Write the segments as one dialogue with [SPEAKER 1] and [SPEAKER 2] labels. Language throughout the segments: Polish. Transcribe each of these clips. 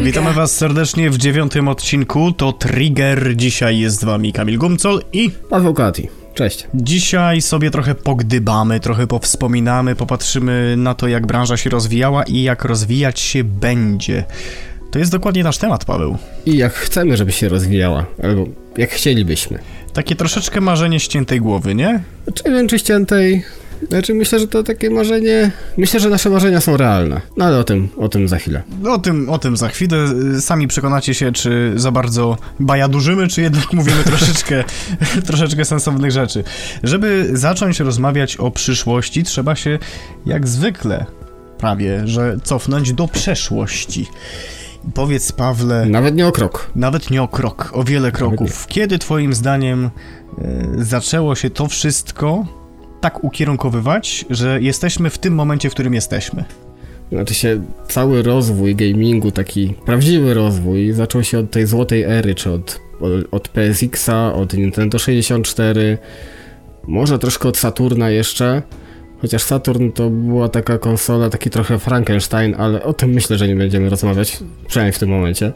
[SPEAKER 1] Witamy Was serdecznie w dziewiątym odcinku. To Trigger. Dzisiaj jest z Wami Kamil Gumcol i
[SPEAKER 2] Paweł Kati. Cześć.
[SPEAKER 1] dzisiaj sobie trochę pogdybamy, trochę powspominamy, popatrzymy na to, jak branża się rozwijała i jak rozwijać się będzie. To jest dokładnie nasz temat, Paweł.
[SPEAKER 2] I jak chcemy, żeby się rozwijała, albo jak chcielibyśmy.
[SPEAKER 1] Takie troszeczkę marzenie ściętej głowy, nie?
[SPEAKER 2] Czy wiem, czy ściętej... Znaczy myślę, że to takie marzenie... Myślę, że nasze marzenia są realne. No ale o tym, o tym za chwilę.
[SPEAKER 1] O tym, o tym za chwilę. Sami przekonacie się, czy za bardzo bajadurzymy, czy jednak mówimy troszeczkę, troszeczkę sensownych rzeczy. Żeby zacząć rozmawiać o przyszłości, trzeba się jak zwykle prawie, że cofnąć do przeszłości. Powiedz, Pawle,
[SPEAKER 2] Nawet nie o krok.
[SPEAKER 1] nawet nie o krok, o wiele kroków. Kiedy twoim zdaniem e, zaczęło się to wszystko tak ukierunkowywać, że jesteśmy w tym momencie, w którym jesteśmy?
[SPEAKER 2] Znaczy się cały rozwój gamingu, taki prawdziwy rozwój, zaczął się od tej złotej ery, czy od, od, PSX-a, od Nintendo 64, może troszkę od Saturna jeszcze. Chociaż Saturn to była taka konsola, taki trochę Frankenstein, ale o tym myślę, że nie będziemy rozmawiać, przynajmniej w tym momencie.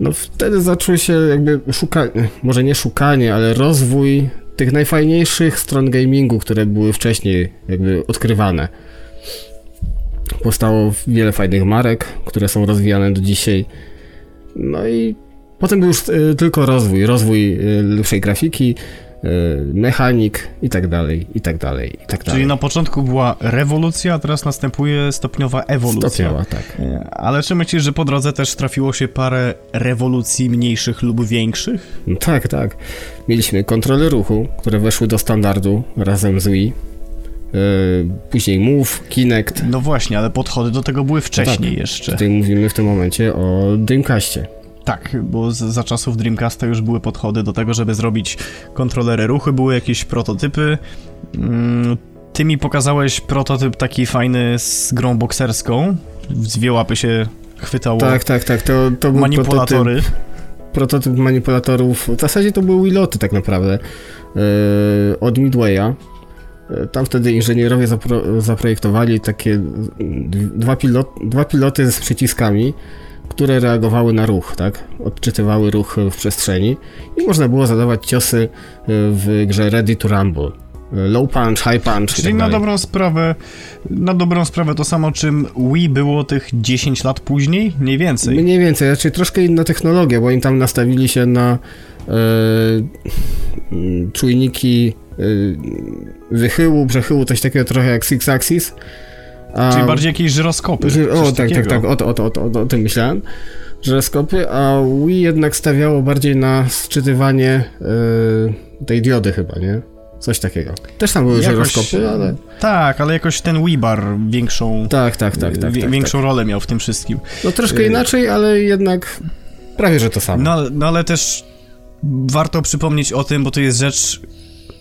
[SPEAKER 2] No wtedy zaczął się jakby szukanie, może nie szukanie, ale rozwój tych najfajniejszych stron gamingu, które były wcześniej jakby odkrywane. Powstało wiele fajnych marek, które są rozwijane do dzisiaj. No i potem był już y, tylko rozwój, rozwój y, lepszej grafiki, mechanik i tak dalej, i tak dalej, i tak dalej.
[SPEAKER 1] Czyli na początku była rewolucja, a teraz następuje stopniowa ewolucja.
[SPEAKER 2] Stopniowa, tak.
[SPEAKER 1] Nie, Ale czy myślisz, że po drodze też trafiło się parę rewolucji mniejszych lub większych?
[SPEAKER 2] No tak, tak. Mieliśmy kontrole ruchu, które weszły do standardu razem z Wii. Yy, później Move, Kinect.
[SPEAKER 1] No właśnie, ale podchody do tego były wcześniej
[SPEAKER 2] tak.
[SPEAKER 1] jeszcze.
[SPEAKER 2] Tutaj mówimy w tym momencie o Dreamcastie.
[SPEAKER 1] Tak, bo za czasów Dreamcasta już były podchody do tego, żeby zrobić kontrolery ruchu, były jakieś prototypy. Mm, ty mi pokazałeś prototyp taki fajny z grą bokserską. W dwie łapy się chwytało
[SPEAKER 2] Tak, tak, tak. To, to był
[SPEAKER 1] manipulatory.
[SPEAKER 2] Prototyp, prototyp manipulatorów. W zasadzie to były Wiloty tak naprawdę. Yy, od Midwaya. Yy, Tam wtedy inżynierowie zapro, zaprojektowali takie dwa, pilot, dwa piloty z przyciskami, które reagowały na ruch, tak? Odczytywały ruch w przestrzeni i można było zadawać ciosy yy, w grze Ready to Rumble. Yy, Low punch, high punch. i
[SPEAKER 1] Czyli
[SPEAKER 2] tak
[SPEAKER 1] na dobrą sprawę, na dobrą sprawę to samo czym Wii było tych 10 lat później, mniej więcej.
[SPEAKER 2] Mniej więcej, znaczy troszkę inna technologia, bo oni tam nastawili się na e, czujniki e, wychyłu, przechyłu, coś takiego trochę jak Six Axis. A,
[SPEAKER 1] Czyli bardziej jakieś żyroskopy.
[SPEAKER 2] że, o, tak, tak,
[SPEAKER 1] takiego.
[SPEAKER 2] tak, o, o, o, o, o tym myślałem. Żyroskopy, a Wii jednak stawiało bardziej na sczytywanie e, tej diody chyba, nie? Coś takiego. Też tam były
[SPEAKER 1] Jakoś-
[SPEAKER 2] żyroskopy, ale...
[SPEAKER 1] Tak, ale jakoś ten Wii Bar większą,
[SPEAKER 2] Tak, tak, tak, tak.
[SPEAKER 1] wie-
[SPEAKER 2] tak,
[SPEAKER 1] większą
[SPEAKER 2] tak.
[SPEAKER 1] rolę miał w tym wszystkim.
[SPEAKER 2] No troszkę
[SPEAKER 1] Y-
[SPEAKER 2] inaczej, ale jednak prawie, że to samo.
[SPEAKER 1] No, no ale też warto przypomnieć o tym, bo to jest rzecz,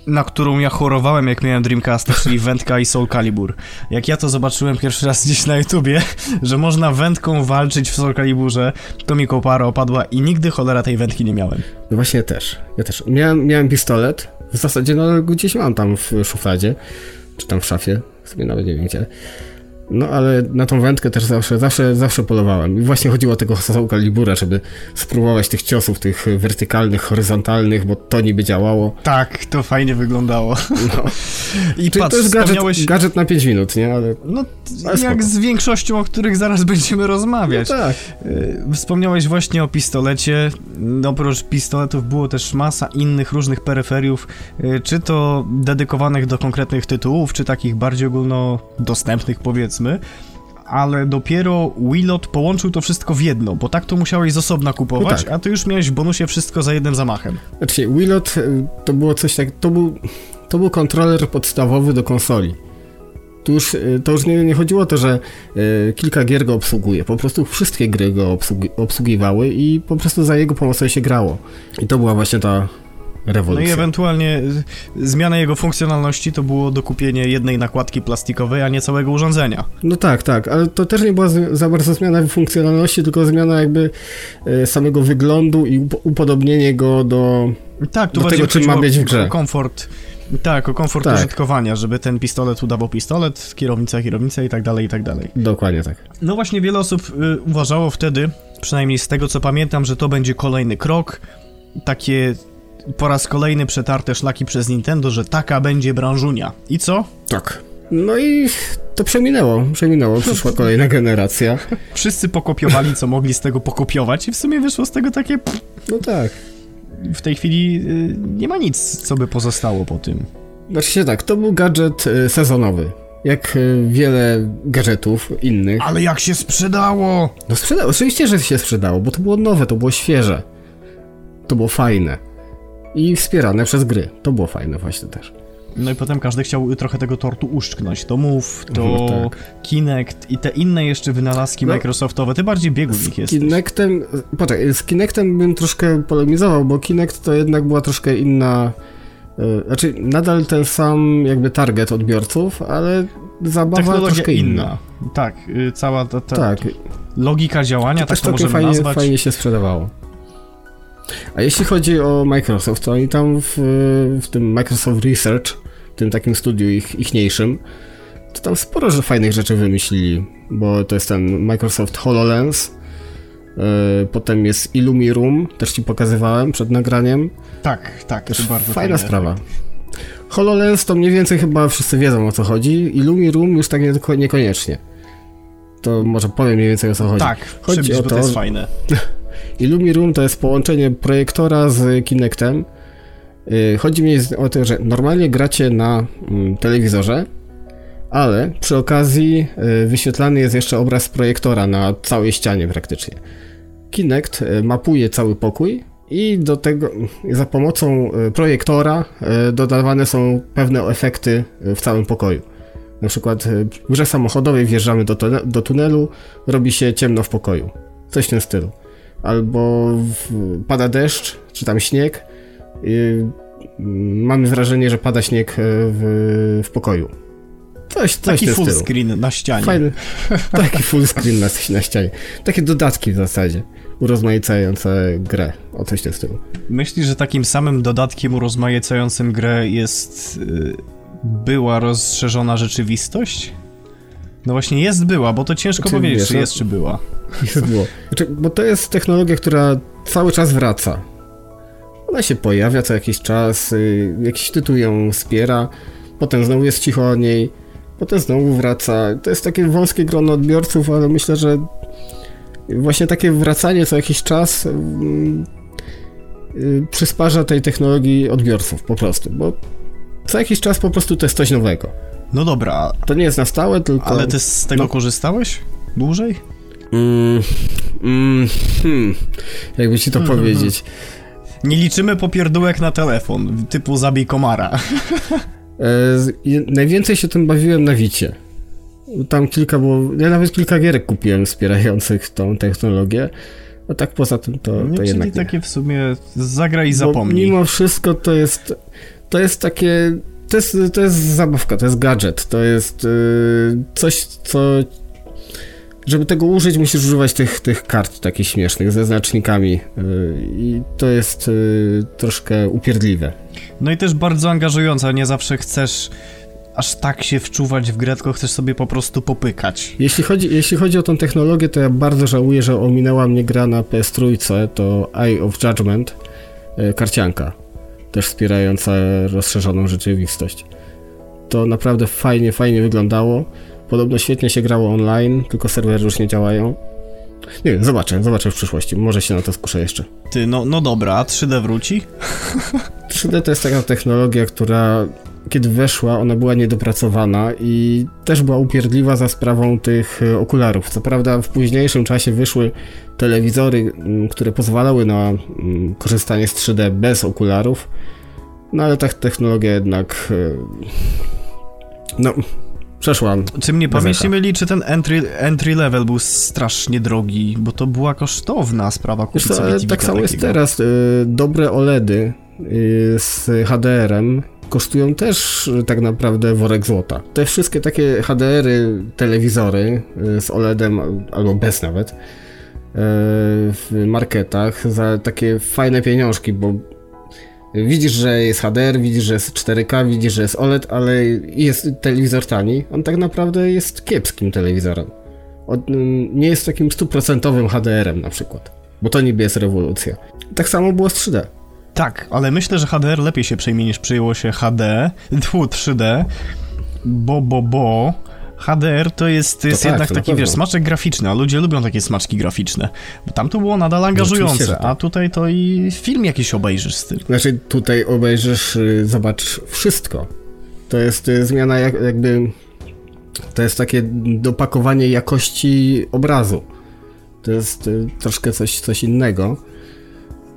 [SPEAKER 1] na którą ja chorowałem, jak miałem Dreamcasta, czyli wędka i Soul Calibur. Jak ja to zobaczyłem pierwszy raz gdzieś na YouTubie, że można wędką walczyć w Soul Caliburze, to mi kopara opadła i nigdy cholera tej wędki nie miałem.
[SPEAKER 2] No właśnie ja też. Ja też. Miałem, miałem pistolet. W zasadzie no gdzieś mam tam w szufladzie. Czy tam w szafie. Sobie nawet nie wiem gdzie. No ale na tą wędkę też zawsze, zawsze, zawsze polowałem. I właśnie chodziło o tego Soul Calibura, żeby spróbować tych ciosów, tych wertykalnych, horyzontalnych, bo to niby działało.
[SPEAKER 1] Tak, to fajnie wyglądało.
[SPEAKER 2] No.
[SPEAKER 1] I
[SPEAKER 2] Czyli
[SPEAKER 1] patrz,
[SPEAKER 2] to jest gadżet,
[SPEAKER 1] wspomniałeś...
[SPEAKER 2] gadżet na 5 minut, nie? Ale
[SPEAKER 1] No,
[SPEAKER 2] Ale
[SPEAKER 1] jak z większością, o których zaraz będziemy
[SPEAKER 2] no
[SPEAKER 1] rozmawiać.
[SPEAKER 2] tak.
[SPEAKER 1] Y, Wspomniałeś właśnie o pistolecie. No, Oprócz pistoletów było też masa innych różnych peryferiów, y, czy to dedykowanych do konkretnych tytułów, czy takich bardziej ogólnodostępnych powiedzmy. Ale dopiero Willot połączył to wszystko w jedno, bo tak to musiałeś z osobna kupować,
[SPEAKER 2] No tak.
[SPEAKER 1] a ty już miałeś w bonusie wszystko za jednym zamachem.
[SPEAKER 2] Znaczy, Willot y, to było coś tak. To był, to był kontroler podstawowy do konsoli. Tu już, y, to już nie, nie chodziło o to, że y, kilka gier go obsługuje. Po prostu wszystkie gry go obsługi, obsługiwały i po prostu za jego pomocą się grało. I to była właśnie ta
[SPEAKER 1] No
[SPEAKER 2] rewolucja.
[SPEAKER 1] i ewentualnie zmiana jego funkcjonalności to było dokupienie jednej nakładki plastikowej, a nie całego urządzenia.
[SPEAKER 2] No tak, tak, ale to też nie była za bardzo zmiana funkcjonalności, tylko zmiana jakby y, samego wyglądu i up- upodobnienie go do...
[SPEAKER 1] Tak, tu
[SPEAKER 2] Do tego, czym ma być w
[SPEAKER 1] o
[SPEAKER 2] grze.
[SPEAKER 1] komfort Tak, o komfort
[SPEAKER 2] Tak.
[SPEAKER 1] użytkowania, żeby ten pistolet udawał pistolet, kierownica kierownica i tak dalej, i tak dalej.
[SPEAKER 2] Dokładnie tak.
[SPEAKER 1] No właśnie wiele osób y, uważało wtedy, przynajmniej z tego co pamiętam, że to będzie kolejny krok, takie po raz kolejny przetarte szlaki przez Nintendo, że taka będzie branżunia. I co?
[SPEAKER 2] Tak. No i to przeminęło, przeminęło, przyszła kolejna generacja.
[SPEAKER 1] Wszyscy pokopiowali co mogli z tego pokopiować i w sumie wyszło z tego takie...
[SPEAKER 2] No tak.
[SPEAKER 1] W tej chwili y, nie ma nic, co by pozostało po tym.
[SPEAKER 2] Znaczy się tak, to był gadżet y, sezonowy. Jak y, wiele gadżetów innych.
[SPEAKER 1] Ale jak się sprzedało!
[SPEAKER 2] No sprzedało, oczywiście, że się sprzedało, bo to było nowe, to było świeże. To było fajne. I wspierane przez gry. To było fajne właśnie też.
[SPEAKER 1] No i potem każdy chciał trochę tego tortu uszczknąć. To Move, to
[SPEAKER 2] Mhm,
[SPEAKER 1] Kinect i te inne jeszcze wynalazki
[SPEAKER 2] No.
[SPEAKER 1] Microsoftowe. Ty bardziej biegły w nich jesteś.
[SPEAKER 2] Kinectem, poczekaj, z Kinectem bym troszkę polemizował, bo Kinect to jednak była troszkę inna, y, znaczy nadal ten sam jakby target odbiorców, ale zabawa
[SPEAKER 1] Technologia
[SPEAKER 2] troszkę
[SPEAKER 1] inna.
[SPEAKER 2] inna.
[SPEAKER 1] Tak, y, cała ta, ta
[SPEAKER 2] Tak,
[SPEAKER 1] logika działania, tak
[SPEAKER 2] też
[SPEAKER 1] to możemy
[SPEAKER 2] fajnie,
[SPEAKER 1] nazwać.
[SPEAKER 2] fajnie się sprzedawało. A jeśli chodzi o Microsoft, to oni tam w, w tym Microsoft Research, tym takim studiu ich, ichniejszym, to tam sporo że fajnych rzeczy wymyślili, bo to jest ten Microsoft HoloLens, yy, potem jest Illumi Room, też ci pokazywałem przed nagraniem,
[SPEAKER 1] Tak, tak,
[SPEAKER 2] też
[SPEAKER 1] bardzo
[SPEAKER 2] fajna sprawa. HoloLens to mniej więcej chyba wszyscy wiedzą o co chodzi, Illumi Room już tak nie, niekoniecznie. To może powiem mniej więcej o co chodzi.
[SPEAKER 1] Tak,
[SPEAKER 2] Chodzi o
[SPEAKER 1] bo
[SPEAKER 2] to,
[SPEAKER 1] to jest fajne.
[SPEAKER 2] Illumi Room to jest połączenie projektora z Kinectem. Yy, Chodzi mi o to, że normalnie gracie na mm, telewizorze, ale przy okazji yy, wyświetlany jest jeszcze obraz projektora na całej ścianie praktycznie. Kinect yy, mapuje cały pokój i do tego za pomocą projektora dodawane są pewne efekty w całym pokoju. Na przykład w grze samochodowej wjeżdżamy do, do tunelu, robi się ciemno w pokoju. Coś w tym stylu albo pada deszcz, czy tam śnieg. i mamy wrażenie, że pada śnieg e, w, w pokoju. Coś, coś
[SPEAKER 1] Taki full screen na ścianie.
[SPEAKER 2] Fajny, taki full screen na, na ścianie. Takie dodatki w zasadzie, urozmaicające grę. O coś w tym.
[SPEAKER 1] Myślisz, że takim samym dodatkiem urozmaicającym grę jest y, była rozszerzona rzeczywistość? No właśnie jest była, bo to ciężko powiedzieć,
[SPEAKER 2] wiesz,
[SPEAKER 1] czy
[SPEAKER 2] no-
[SPEAKER 1] jest, czy była.
[SPEAKER 2] Było. Znaczy, bo to jest technologia, która cały czas wraca. Ona się pojawia co jakiś czas, y, jakiś tytuł ją wspiera, potem znowu jest cicho o niej, potem znowu wraca. To jest takie wąskie grono odbiorców, ale myślę, że właśnie takie wracanie co jakiś czas mm, y, przysparza tej technologii odbiorców po prostu, bo co jakiś czas po prostu to jest coś nowego.
[SPEAKER 1] No dobra,
[SPEAKER 2] To nie jest na stałe, tylko...
[SPEAKER 1] ale ty z tego
[SPEAKER 2] no.
[SPEAKER 1] korzystałeś? Dłużej?
[SPEAKER 2] Mm, mm, hmm, jakby ci to powiedzieć.
[SPEAKER 1] Nie liczymy popierdółek na telefon, typu zabij komara.
[SPEAKER 2] E, najwięcej się tym bawiłem na Wicie. Tam kilka było, ja nawet kilka gierek kupiłem wspierających tą technologię, a tak poza tym to,
[SPEAKER 1] Nie,
[SPEAKER 2] to
[SPEAKER 1] czyli
[SPEAKER 2] jednak nie.
[SPEAKER 1] takie w sumie zagraj i
[SPEAKER 2] Bo
[SPEAKER 1] zapomnij.
[SPEAKER 2] mimo wszystko to jest, to jest takie, to jest, to jest zabawka, to jest gadżet, to jest y, coś, co, żeby tego użyć musisz używać tych, tych kart takich śmiesznych ze znacznikami y, i to jest y, troszkę upierdliwe.
[SPEAKER 1] No i też bardzo angażująca, nie zawsze chcesz aż tak się wczuwać w grę, tylko chcesz sobie po prostu popykać.
[SPEAKER 2] Jeśli chodzi, jeśli chodzi o tą technologię, to ja bardzo żałuję, że ominęła mnie gra na PS3, to Eye of Judgment, e, karcianka, też wspierająca rozszerzoną rzeczywistość. To naprawdę fajnie, fajnie wyglądało. Podobno świetnie się grało online, tylko serwery już nie działają. Nie wiem, zobaczę, zobaczę w przyszłości. Może się na to skuszę jeszcze.
[SPEAKER 1] Ty, no, no dobra, a 3D wróci?
[SPEAKER 2] 3D to jest taka technologia, która kiedy weszła, ona była niedopracowana i też była upierdliwa za sprawą tych e, okularów. Co prawda w późniejszym czasie wyszły telewizory, m, które pozwalały na m, korzystanie z 3D bez okularów, no ale ta technologia jednak e, no przeszła.
[SPEAKER 1] Czy mnie pamięć nie myli, czy ten entry, entry level był strasznie drogi, bo to była kosztowna sprawa
[SPEAKER 2] Wiesz
[SPEAKER 1] kupić
[SPEAKER 2] co,
[SPEAKER 1] sobie TV
[SPEAKER 2] tak samo jest teraz. e, Dobre OLEDy e, z HDR-em kosztują też e, tak naprawdę worek złota. Te wszystkie takie HDR-y, telewizory z OLEDem albo bez nawet w marketach za takie fajne pieniążki, bo Widzisz, że jest HDR, widzisz, że jest 4K, widzisz, że jest OLED, ale jest telewizor tani. On tak naprawdę jest kiepskim telewizorem. On nie jest takim stuprocentowym HDR-em na przykład. Bo to niby jest rewolucja. Tak samo było z 3D.
[SPEAKER 1] Tak, ale myślę, że HDR lepiej się przejmie niż przyjęło się HD, tfu, 3D, bo, bo, bo HDR to jest, to jest
[SPEAKER 2] tak,
[SPEAKER 1] jednak
[SPEAKER 2] to
[SPEAKER 1] taki, wiesz, smaczek graficzny, a ludzie lubią takie smaczki graficzne. Bo tam to było nadal angażujące,
[SPEAKER 2] oczywiście, że tak.
[SPEAKER 1] a tutaj to i film jakiś obejrzysz z tym.
[SPEAKER 2] Znaczy tutaj obejrzysz, y, zobacz wszystko. To jest zmiana jak, jakby... To jest takie dopakowanie jakości obrazu. To jest y, troszkę coś, coś innego.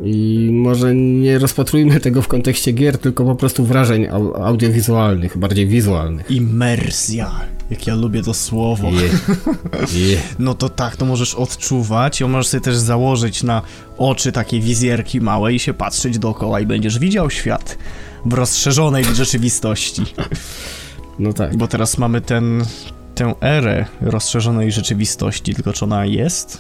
[SPEAKER 2] I może nie rozpatrujmy tego w kontekście gier, tylko po prostu wrażeń au- audiowizualnych, bardziej wizualnych.
[SPEAKER 1] Imersja, jak ja lubię to słowo.
[SPEAKER 2] Je.
[SPEAKER 1] No to tak, to możesz odczuwać i możesz sobie też założyć na oczy takie wizjerki małe i się patrzeć dookoła i będziesz widział świat w rozszerzonej rzeczywistości.
[SPEAKER 2] No tak.
[SPEAKER 1] Bo teraz mamy ten, tę erę rozszerzonej rzeczywistości, tylko czy ona jest?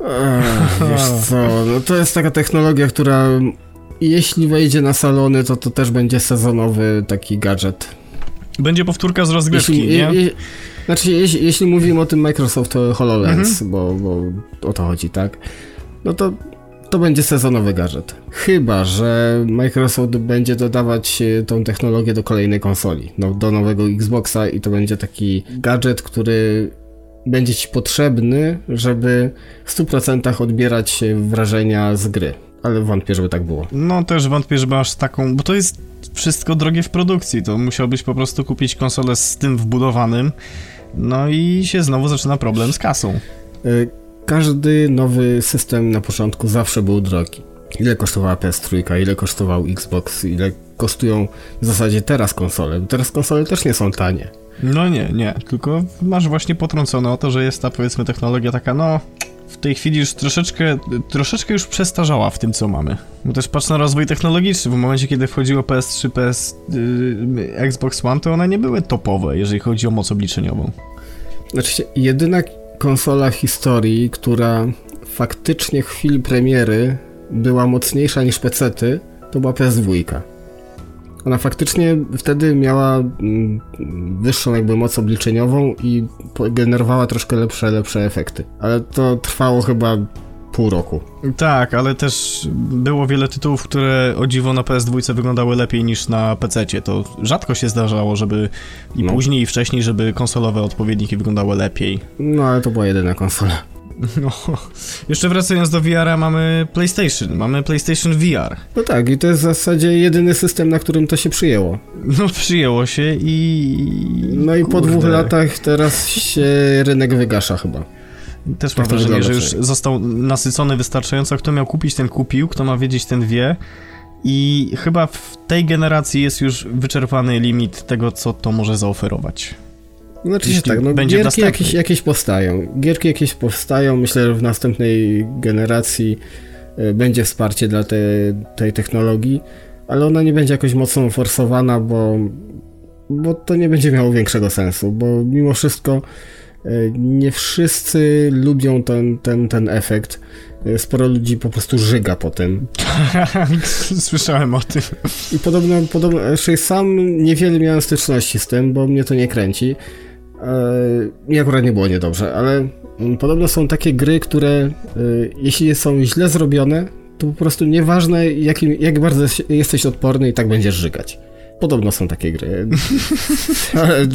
[SPEAKER 2] Ech, wiesz co, no to jest taka technologia, która jeśli wejdzie na salony, to to też będzie sezonowy taki gadżet.
[SPEAKER 1] Będzie powtórka z rozgrywki,
[SPEAKER 2] Jeśli,
[SPEAKER 1] nie?
[SPEAKER 2] je, je, znaczy, jeśli, jeśli mówimy o tym Microsoft HoloLens,
[SPEAKER 1] Mhm.
[SPEAKER 2] bo, bo o to chodzi, tak? No to to będzie sezonowy gadżet. Chyba, że Microsoft będzie dodawać e, tą technologię do kolejnej konsoli, no, do nowego Xboxa i to będzie taki gadżet, który będzie ci potrzebny, żeby w 100% odbierać e, wrażenia z gry. Ale wątpię, żeby tak było.
[SPEAKER 1] No też wątpię, że masz taką, bo to jest wszystko drogie w produkcji, to musiałbyś po prostu kupić konsolę z tym wbudowanym, no i się znowu zaczyna problem z kasą.
[SPEAKER 2] E, Każdy nowy system na początku zawsze był drogi. Ile kosztowała PS3, ile kosztował Xbox, ile kosztują w zasadzie teraz konsole. Teraz konsole też nie są tanie.
[SPEAKER 1] No nie, nie, tylko masz właśnie potrącone o to, że jest ta powiedzmy technologia taka, no w tej chwili już troszeczkę, troszeczkę już przestarzała w tym, co mamy. Bo też patrz na rozwój technologiczny, w momencie, kiedy wchodziło PS3, PS, yy, Xbox One, to one nie były topowe, jeżeli chodzi o moc obliczeniową.
[SPEAKER 2] Znaczy, jedyna konsola historii, która faktycznie w chwili premiery była mocniejsza niż PC-ty, to była PS2. Ona faktycznie wtedy miała mm, wyższą jakby moc obliczeniową i generowała troszkę lepsze, lepsze efekty. Ale to trwało chyba pół roku.
[SPEAKER 1] Tak, ale też było wiele tytułów, które o dziwo na PS2 wyglądały lepiej niż na PC. To rzadko się zdarzało, żeby i
[SPEAKER 2] No.
[SPEAKER 1] później, i wcześniej, żeby konsolowe odpowiedniki wyglądały lepiej.
[SPEAKER 2] No ale to była jedyna konsola.
[SPEAKER 1] No. Jeszcze wracając do VR-a, mamy PlayStation, mamy PlayStation VR.
[SPEAKER 2] No tak, i to jest w zasadzie jedyny system, na którym to się przyjęło.
[SPEAKER 1] No, przyjęło się i...
[SPEAKER 2] No i po
[SPEAKER 1] Kurde.
[SPEAKER 2] dwóch latach teraz się rynek wygasza chyba.
[SPEAKER 1] Też mam
[SPEAKER 2] Tak
[SPEAKER 1] wrażenie, że już został nasycony wystarczająco. Kto miał kupić, ten kupił, kto ma wiedzieć, ten wie. I chyba w tej generacji jest już wyczerpany limit tego, co to może zaoferować.
[SPEAKER 2] Znaczy się tak, no
[SPEAKER 1] będzie
[SPEAKER 2] gierki jakieś, jakieś powstają. Gierki jakieś powstają, myślę, że w następnej generacji e, będzie wsparcie dla te, tej technologii, ale ona nie będzie jakoś mocno forsowana, bo, bo to nie będzie miało większego sensu, bo mimo wszystko e, nie wszyscy lubią ten, ten, ten efekt. E, Sporo ludzi po prostu żyga po tym.
[SPEAKER 1] Słyszałem o tym.
[SPEAKER 2] I podobno, podobno jeszcze sam niewiele miałem styczności z tym, bo mnie to nie kręci. Eee, Mi akurat nie było niedobrze, ale podobno są takie gry, które e, jeśli są źle zrobione, to po prostu nieważne jakim, jak bardzo jesteś odporny i tak będziesz żygać. Podobno są takie gry. ale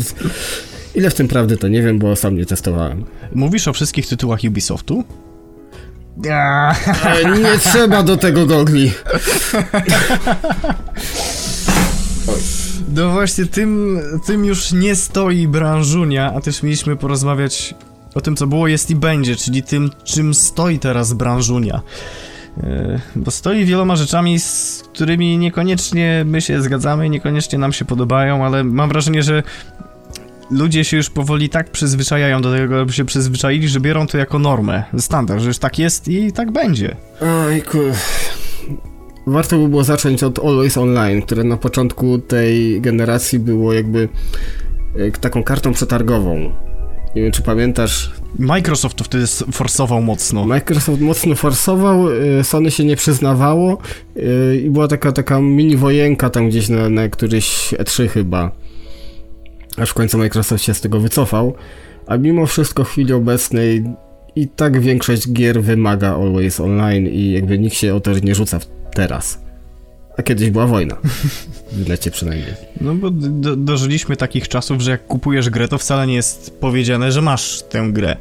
[SPEAKER 2] ile w tym prawdy to nie wiem, bo sam nie testowałem.
[SPEAKER 1] Mówisz o wszystkich tytułach Ubisoftu?
[SPEAKER 2] E, Nie trzeba do tego gogli.
[SPEAKER 1] No właśnie, tym, tym już nie stoi branżunia, a też mieliśmy porozmawiać o tym, co było, jest i będzie, czyli tym, czym stoi teraz branżunia. E, Bo stoi wieloma rzeczami, z którymi niekoniecznie my się zgadzamy, niekoniecznie nam się podobają, ale mam wrażenie, że ludzie się już powoli tak przyzwyczajają do tego, aby się przyzwyczaili, że biorą to jako normę, standard, że już tak jest i tak będzie.
[SPEAKER 2] Ojku. Warto by było zacząć od Always Online, które na początku tej generacji było jakby e, taką kartą przetargową. Nie wiem, czy pamiętasz,
[SPEAKER 1] Microsoft to wtedy forsował mocno.
[SPEAKER 2] Microsoft mocno forsował, y, Sony się nie przyznawało y, i była taka, taka mini wojenka tam gdzieś na, na któryś E3 chyba. Aż w końcu Microsoft się z tego wycofał. A mimo wszystko w chwili obecnej i tak większość gier wymaga Always Online i jakby nikt się o to nie rzuca teraz. A kiedyś była wojna. Lecie przynajmniej.
[SPEAKER 1] No bo do, dożyliśmy takich czasów, że jak kupujesz grę, to wcale nie jest powiedziane, że masz tę grę.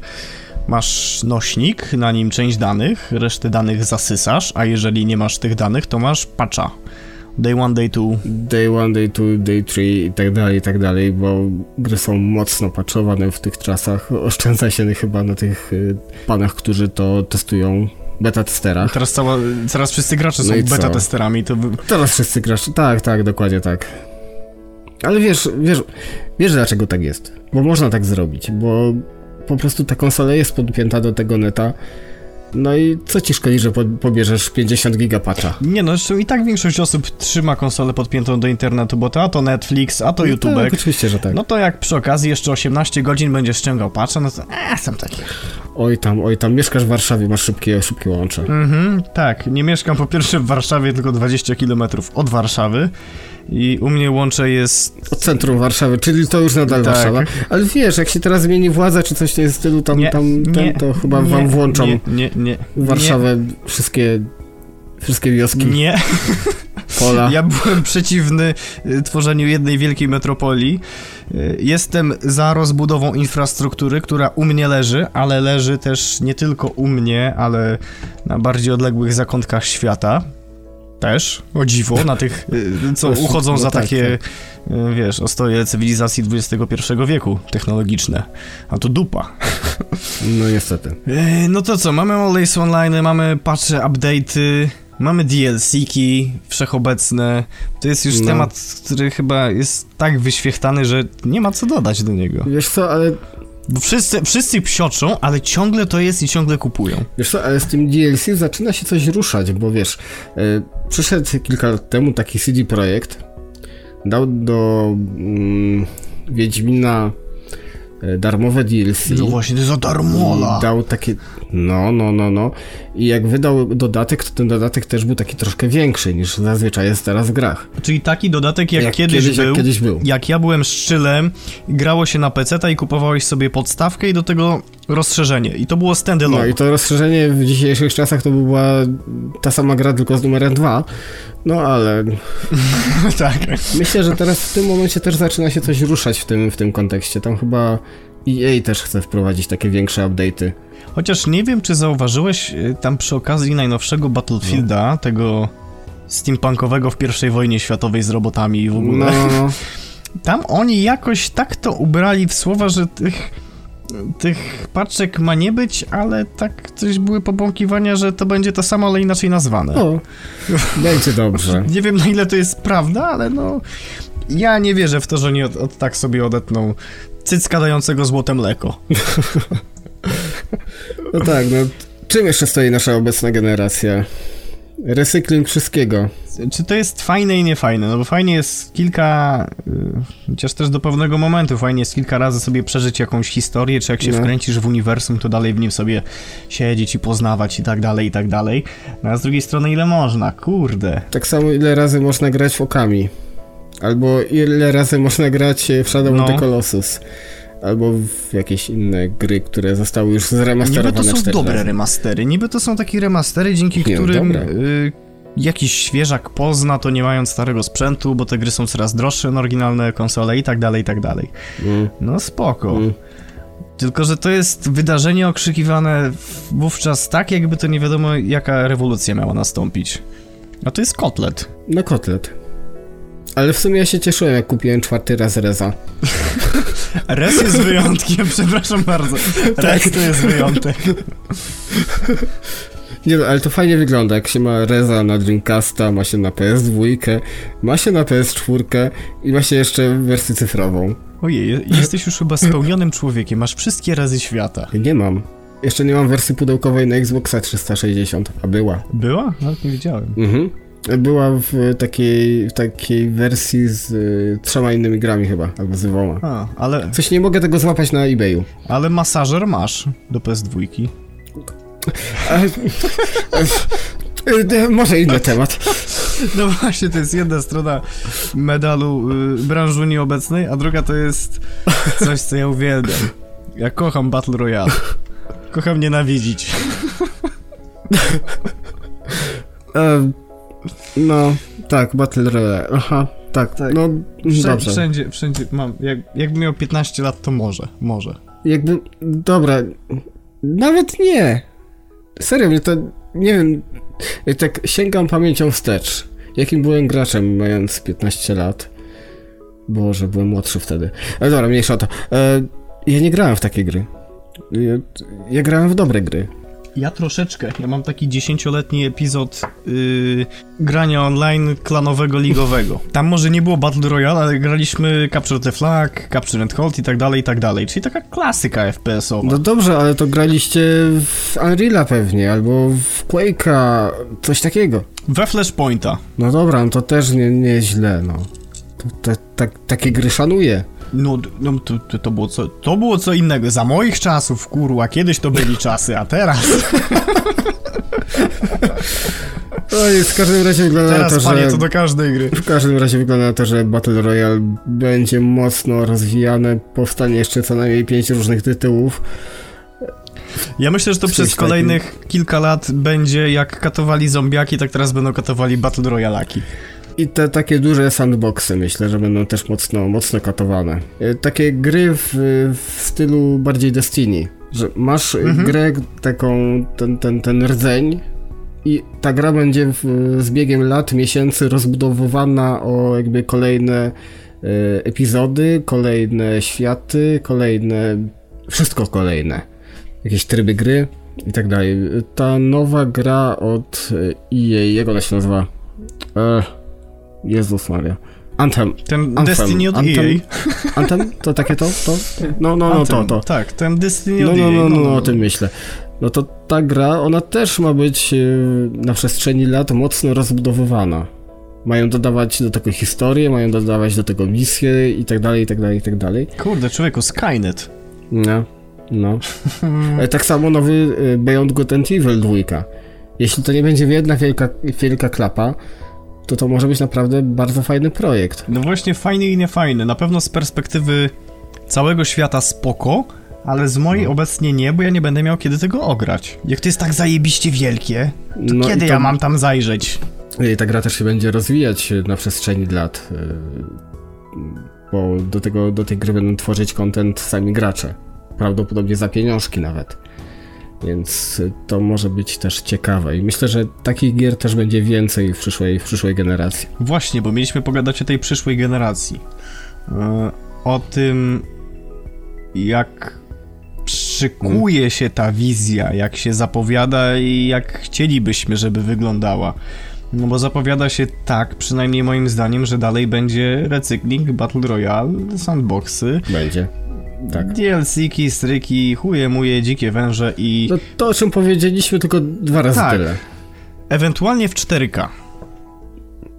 [SPEAKER 1] Masz nośnik, na nim część danych, resztę danych zasysasz, a jeżeli nie masz tych danych, to masz patcha. Day one, day two.
[SPEAKER 2] Day one, day two, day three i tak dalej, i tak dalej, bo gry są mocno patchowane w tych czasach. Oszczędza się chyba na tych y, panach, którzy to testują beta testerach.
[SPEAKER 1] Teraz, cała, teraz wszyscy gracze no są beta testerami. To...
[SPEAKER 2] Teraz wszyscy gracze, tak, tak, dokładnie tak. Ale wiesz, wiesz, wiesz dlaczego tak jest? Bo można tak zrobić, bo po prostu ta konsola jest podpięta do tego neta no i co ci szkodzi, że po, pobierzesz 50 gigapacza?
[SPEAKER 1] Nie no, zresztą i tak większość osób trzyma konsolę podpiętą do internetu, bo to a to Netflix, a to no YouTube. Tak,
[SPEAKER 2] oczywiście, że tak.
[SPEAKER 1] No to jak przy okazji jeszcze 18 godzin będziesz ściągał patcha, no to eee, są takie.
[SPEAKER 2] Oj tam, oj tam, mieszkasz w Warszawie, masz szybkie, szybkie łącze.
[SPEAKER 1] Mhm, tak, nie mieszkam po pierwsze w Warszawie, tylko 20 km od Warszawy. I u mnie łącze jest...
[SPEAKER 2] Od centrum Warszawy, czyli to już nadal tak. Warszawa. Ale wiesz, jak się teraz zmieni władza, czy coś w tym stylu, tam, nie, tam ten, nie, to chyba nie, wam włączą nie, nie, nie, Warszawę, wszystkie, wszystkie wioski.
[SPEAKER 1] Nie. Pola. Ja byłem przeciwny y, tworzeniu jednej wielkiej metropolii. Y, jestem za rozbudową infrastruktury, która u mnie leży, ale leży też nie tylko u mnie, ale na bardziej odległych zakątkach świata też, o dziwo, na tych, y, co uchodzą za no tak, takie, tak. Y, wiesz, ostoje cywilizacji XXI wieku technologiczne. A to dupa.
[SPEAKER 2] No niestety.
[SPEAKER 1] Y, no to co, mamy Always Online, mamy patche, update'y, mamy DLC-ki wszechobecne. To jest już no. temat, który chyba jest tak wyświechtany, że nie ma co dodać do niego.
[SPEAKER 2] Wiesz co, ale
[SPEAKER 1] bo wszyscy, wszyscy psioczą, ale ciągle to jest i ciągle kupują.
[SPEAKER 2] Wiesz co, ale z tym DLC zaczyna się coś ruszać, bo wiesz, yy, przyszedł kilka lat temu taki CD Projekt, dał do yy, Wiedźmina darmowe DLC.
[SPEAKER 1] No właśnie, to za darmola.
[SPEAKER 2] dał takie, no, no, no, no. I jak wydał dodatek, to ten dodatek też był taki troszkę większy niż zazwyczaj jest teraz w grach.
[SPEAKER 1] Czyli taki dodatek jak, jak kiedyś, kiedyś, był, jak kiedyś był. Jak ja byłem szczylem, grało się na PC i kupowałeś sobie podstawkę i do tego rozszerzenie. I to było standalone.
[SPEAKER 2] No i to rozszerzenie w dzisiejszych czasach to by była ta sama gra, tylko z numerem 2. No ale...
[SPEAKER 1] tak.
[SPEAKER 2] Myślę, że teraz w tym momencie też zaczyna się coś ruszać w tym, w tym kontekście. Tam chyba EA też chce wprowadzić takie większe update'y.
[SPEAKER 1] Chociaż nie wiem, czy zauważyłeś y, tam przy okazji najnowszego Battlefielda, no. tego steampunkowego w pierwszej wojnie światowej z robotami i w ogóle. No. Tam oni jakoś tak to ubrali w słowa, że tych tych paczek ma nie być, ale tak coś były pobąkiwania, że to będzie to samo, ale inaczej nazwane.
[SPEAKER 2] O, będzie dobrze.
[SPEAKER 1] nie wiem na ile to jest prawda, ale no ja nie wierzę w to, że oni od, od tak sobie odetną cycka dającego złote mleko.
[SPEAKER 2] no tak, no czym jeszcze stoi nasza obecna generacja? Recykling wszystkiego.
[SPEAKER 1] Czy to jest fajne i niefajne? No bo fajnie jest kilka, y, chociaż też do pewnego momentu, fajnie jest kilka razy sobie przeżyć jakąś historię, czy jak się no. wkręcisz w uniwersum, to dalej w nim sobie siedzieć i poznawać i tak dalej, i tak dalej. No a z drugiej strony ile można? Kurde.
[SPEAKER 2] Tak samo ile razy można grać w okami. Albo ile razy można grać w Shadow no. of the Colossus albo w jakieś inne gry, które zostały już zremasterowane.
[SPEAKER 1] Niby to są dobre razy. remastery, niby to są takie remastery, dzięki nie, którym y, jakiś świeżak pozna to nie mając starego sprzętu, bo te gry są coraz droższe na oryginalne konsole i tak dalej, i tak dalej. Mm. No spoko. Mm. Tylko, że to jest wydarzenie okrzykiwane wówczas tak, jakby to nie wiadomo jaka rewolucja miała nastąpić. A to jest kotlet.
[SPEAKER 2] No kotlet. Ale w sumie ja się cieszyłem, jak kupiłem czwarty raz Reza.
[SPEAKER 1] Res jest wyjątkiem, przepraszam bardzo. Res tak. to jest wyjątek.
[SPEAKER 2] Nie no, ale to fajnie wygląda, jak się ma Reza na Dreamcasta, ma się na PS2, ma się na PS4 i ma się jeszcze wersję cyfrową.
[SPEAKER 1] Ojej, jesteś już chyba spełnionym człowiekiem, masz wszystkie razy świata.
[SPEAKER 2] Nie mam. Jeszcze nie mam wersji pudełkowej na Xboxa 360, a była.
[SPEAKER 1] Była? Nawet nie wiedziałem.
[SPEAKER 2] Mhm. Była w takiej, w takiej wersji z y, trzema innymi grami chyba, albo z dwoma.
[SPEAKER 1] A, ale,
[SPEAKER 2] Coś nie mogę tego złapać na eBayu.
[SPEAKER 1] ale masażer masz do PS2.
[SPEAKER 2] E, e, e, może inny temat.
[SPEAKER 1] No właśnie, to jest jedna strona medalu y, branży Unii obecnej, a druga to jest coś, co ja uwielbiam. Ja kocham Battle Royale. Kocham nienawidzić.
[SPEAKER 2] E, no, tak, Battle Royale. Aha, tak,
[SPEAKER 1] Tak.
[SPEAKER 2] no
[SPEAKER 1] Wszędzie,
[SPEAKER 2] dobrze.
[SPEAKER 1] wszędzie, wszędzie mam. Jak, jakbym miał 15 lat, to może. Może.
[SPEAKER 2] Jakby, dobra, nawet nie. Serio, mnie to, nie wiem, tak sięgam pamięcią wstecz. Jakim byłem graczem, mając 15 lat? Boże, byłem młodszy wtedy. Ale dobra, mniejsza o to. E, ja nie grałem w takie gry. Ja, ja grałem w dobre gry.
[SPEAKER 1] Ja troszeczkę. Ja mam taki 10-letni epizod yy, grania online klanowego, ligowego. Tam może nie było Battle Royale, ale graliśmy Capture the Flag, Capture and Hold i tak dalej, i tak dalej. Czyli taka klasyka FPS-owa.
[SPEAKER 2] No dobrze, ale to graliście w Unreal'a pewnie, albo w Quake'a, coś takiego.
[SPEAKER 1] We Flashpointa.
[SPEAKER 2] No dobra, no to też nie, nie źle, no. To, to, tak, takie gry szanuję.
[SPEAKER 1] No, no to, to, to, było co, to było co innego. Za moich czasów, kurwa, kiedyś to byli czasy, a teraz,
[SPEAKER 2] Oj, w każdym razie wygląda na
[SPEAKER 1] teraz
[SPEAKER 2] to,
[SPEAKER 1] panie,
[SPEAKER 2] że...
[SPEAKER 1] to do każdej gry.
[SPEAKER 2] W każdym razie wygląda na to, że Battle Royale będzie mocno rozwijane, powstanie jeszcze co najmniej pięć różnych tytułów.
[SPEAKER 1] Ja myślę, że to przez kolejnych kilka lat będzie jak katowali zombiaki, tak teraz będą katowali Battle Royalaki.
[SPEAKER 2] I te takie duże sandboxy myślę, że będą też mocno, mocno katowane. E, Takie gry w, w stylu bardziej Destiny, że masz e,
[SPEAKER 1] Mhm.
[SPEAKER 2] grę taką, ten, ten, ten rdzeń i ta gra będzie w, z biegiem lat, miesięcy rozbudowywana o jakby kolejne e, epizody, kolejne światy, kolejne, wszystko kolejne. Jakieś tryby gry i tak dalej. Ta nowa gra od e, EA, jak ona się nazywa? E, Jezus Maria. Anthem.
[SPEAKER 1] Ten
[SPEAKER 2] Anthem.
[SPEAKER 1] Destiny od
[SPEAKER 2] Anthem.
[SPEAKER 1] EA.
[SPEAKER 2] Anthem? To takie to? to? No, no, no, to,
[SPEAKER 1] Anthem,
[SPEAKER 2] to.
[SPEAKER 1] Tak, ten Destiny
[SPEAKER 2] No,
[SPEAKER 1] od
[SPEAKER 2] no,
[SPEAKER 1] EA.
[SPEAKER 2] no, no, o tym myślę. No to ta gra, ona też ma być e, na przestrzeni lat mocno rozbudowywana. Mają dodawać do tego historię, mają dodawać do tego misje i tak dalej, i tak dalej, i tak dalej.
[SPEAKER 1] Kurde, człowieku, Skynet.
[SPEAKER 2] No, no. E, Tak samo nowy e, Beyond Good and Evil 2. Jeśli to nie będzie jedna wielka, wielka klapa, to to może być naprawdę bardzo fajny projekt.
[SPEAKER 1] No właśnie, fajny i niefajny. Na pewno z perspektywy całego świata spoko, ale z mojej
[SPEAKER 2] No.
[SPEAKER 1] obecnie nie, bo ja nie będę miał kiedy tego ograć. Jak to jest tak zajebiście wielkie, to
[SPEAKER 2] No
[SPEAKER 1] kiedy
[SPEAKER 2] to-
[SPEAKER 1] ja mam tam zajrzeć?
[SPEAKER 2] I ta gra też się będzie rozwijać na przestrzeni lat, yy, bo do, tego, do tej gry będą tworzyć content sami gracze. Prawdopodobnie za pieniążki nawet. Więc to może być też ciekawe. I myślę, że takich gier też będzie więcej w przyszłej, w przyszłej generacji.
[SPEAKER 1] Właśnie, bo mieliśmy pogadać o tej przyszłej generacji. E, O tym, jak szykuje się ta wizja, jak się zapowiada i jak chcielibyśmy, żeby wyglądała. No bo zapowiada się tak, przynajmniej moim zdaniem, że dalej będzie recykling, Battle Royale, sandboxy,
[SPEAKER 2] Będzie. Tak.
[SPEAKER 1] DLC-ki, stryki, chuje muje, dzikie węże i
[SPEAKER 2] No to o czym powiedzieliśmy tylko dwa razy
[SPEAKER 1] Tak.
[SPEAKER 2] tyle.
[SPEAKER 1] ewentualnie w 4K.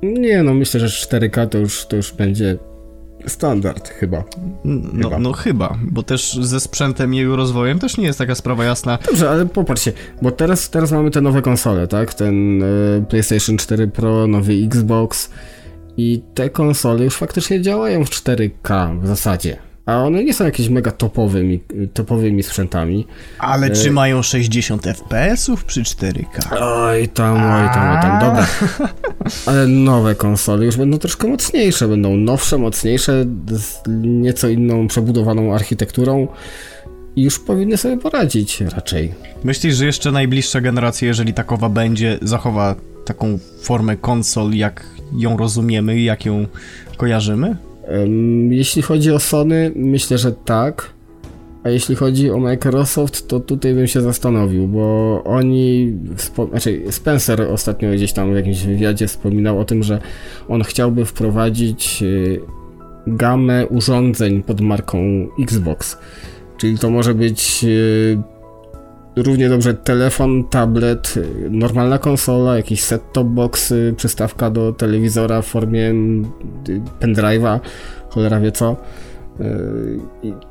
[SPEAKER 2] Nie no, myślę, że 4K to już, to już będzie standard chyba.
[SPEAKER 1] No
[SPEAKER 2] Chyba.
[SPEAKER 1] no chyba, bo też ze sprzętem i jego rozwojem też nie jest taka sprawa jasna.
[SPEAKER 2] Dobrze, ale popatrzcie, bo teraz, teraz mamy te nowe konsole, tak? Ten e, PlayStation 4 Pro, nowy Xbox i te konsole już faktycznie działają w 4K w zasadzie. A one nie są jakieś mega topowymi, topowymi sprzętami.
[SPEAKER 1] Ale czy mają 60 FPS-ów przy 4K?
[SPEAKER 2] Oj tam, oj tam, oj tam, dobra. Ale nowe konsole już będą troszkę mocniejsze, będą nowsze, mocniejsze, z nieco inną przebudowaną architekturą i już powinny sobie poradzić raczej.
[SPEAKER 1] Myślisz, że jeszcze najbliższa generacja, jeżeli takowa będzie, zachowa taką formę konsol, jak ją rozumiemy i jak ją kojarzymy?
[SPEAKER 2] Jeśli chodzi o Sony, myślę, że tak. A jeśli chodzi o Microsoft, to tutaj bym się zastanowił, bo oni, znaczy Spencer ostatnio gdzieś tam w jakimś wywiadzie wspominał o tym, że on chciałby wprowadzić y, gamę urządzeń pod marką Xbox. Czyli to może być y, równie dobrze telefon, tablet, normalna konsola, jakiś set-top box, y, przystawka do telewizora w formie y, pendrive'a, cholera wie co. Y,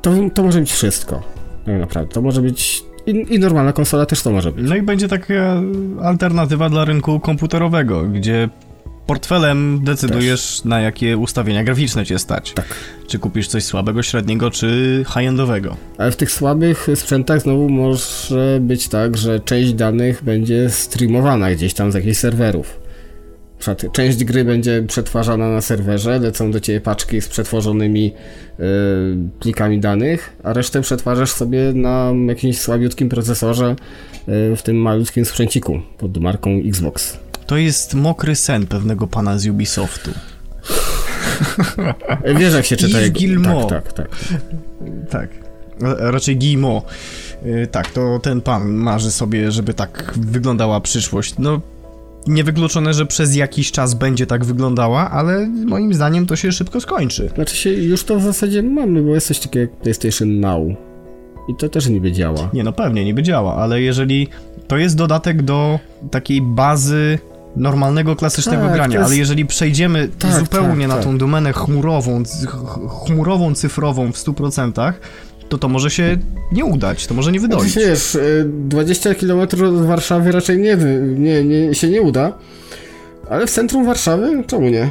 [SPEAKER 2] to, to może być wszystko. Tak naprawdę. To może być. I, I, normalna konsola też to może być.
[SPEAKER 1] No i będzie taka alternatywa dla rynku komputerowego, gdzie portfelem decydujesz też. na jakie ustawienia graficzne cię stać.
[SPEAKER 2] Tak.
[SPEAKER 1] Czy kupisz coś słabego, średniego, czy high-endowego.
[SPEAKER 2] Ale w tych słabych sprzętach znowu może być tak, że część danych będzie streamowana gdzieś tam z jakichś serwerów. Część gry będzie przetwarzana na serwerze, lecą do ciebie paczki z przetworzonymi yy, plikami danych, a resztę przetwarzasz sobie na jakimś słabiutkim procesorze yy, w tym malutkim sprzęciku pod marką Xbox.
[SPEAKER 1] To jest mokry sen pewnego pana z Ubisoftu.
[SPEAKER 2] Wiesz jak się czyta
[SPEAKER 1] Yves Gilmore.
[SPEAKER 2] Tak, tak, tak.
[SPEAKER 1] Tak. Raczej Guillemot. Tak, to ten pan marzy sobie, żeby tak wyglądała przyszłość. No, niewykluczone, że przez jakiś czas będzie tak wyglądała, ale moim zdaniem to się szybko skończy.
[SPEAKER 2] Znaczy się, już to w zasadzie mamy, bo jest coś takiego jak PlayStation Now. I to też niby działa.
[SPEAKER 1] Nie, no pewnie niby działa, ale jeżeli to jest dodatek do takiej bazy normalnego, klasycznego tak, grania, jest... ale jeżeli przejdziemy tak, zupełnie tak, na tą tak. domenę chmurową, chmurową, cyfrową w 100%, to to może się nie udać, to może nie wydolić.
[SPEAKER 2] Znaczy, wiesz, 20 km od Warszawy raczej nie, nie, nie, się nie uda, ale w centrum Warszawy czemu nie?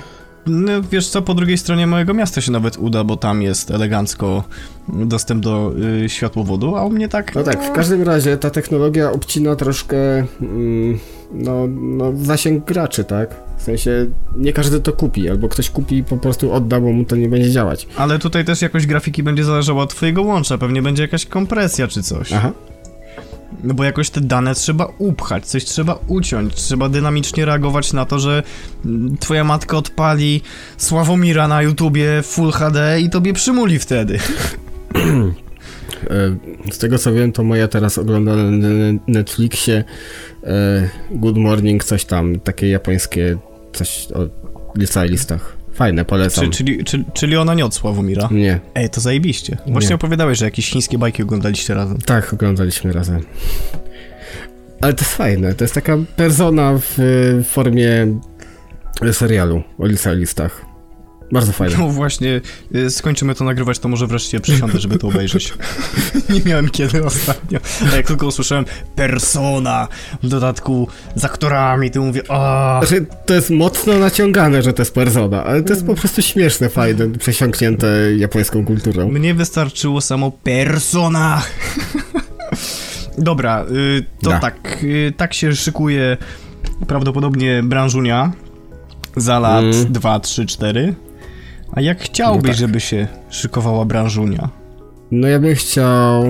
[SPEAKER 1] No, wiesz co, po drugiej stronie mojego miasta się nawet uda, bo tam jest elegancko dostęp do y, światłowodu, a u mnie tak...
[SPEAKER 2] No tak, w każdym razie ta technologia obcina troszkę mm, no, no, zasięg graczy, tak? W sensie nie każdy to kupi, albo ktoś kupi i po prostu odda, bo mu to nie będzie działać.
[SPEAKER 1] Ale tutaj też jakość grafiki będzie zależała od twojego łącza, pewnie będzie jakaś kompresja czy coś.
[SPEAKER 2] Aha.
[SPEAKER 1] No bo jakoś te dane trzeba upchać, coś trzeba uciąć, trzeba dynamicznie reagować na to, że twoja matka odpali Sławomira na YouTubie Full HD i tobie przymuli wtedy.
[SPEAKER 2] E, z tego co wiem, to moja teraz ogląda na Netflixie e, Good Morning, coś tam, takie japońskie, coś o licealistach. Fajne, polecam.
[SPEAKER 1] Czy, czyli, czy, czyli ona nie od Sławomira?
[SPEAKER 2] Nie.
[SPEAKER 1] Ej, to zajebiście. Właśnie nie. opowiadałeś, że jakieś chińskie bajki oglądaliście razem.
[SPEAKER 2] Tak, oglądaliśmy razem. Ale to jest fajne, to jest taka persona w formie serialu o licealistach. Bardzo fajne.
[SPEAKER 1] No właśnie, y, skończymy to nagrywać, to może wreszcie przysiądę, żeby to obejrzeć. Nie miałem kiedy ostatnio. A jak tylko usłyszałem persona, w dodatku z aktorami, to mówię, a.
[SPEAKER 2] Znaczy, to jest mocno naciągane, że to jest persona, ale to jest po prostu śmieszne, fajne, przesiąknięte japońską kulturą.
[SPEAKER 1] Mnie wystarczyło samo persona. Dobra, y, to da. tak, y, tak się szykuje prawdopodobnie branżunia za lat mm. 2, 3, 4. A jak chciałbyś, no tak. żeby się szykowała branżunia?
[SPEAKER 2] No ja bym chciał...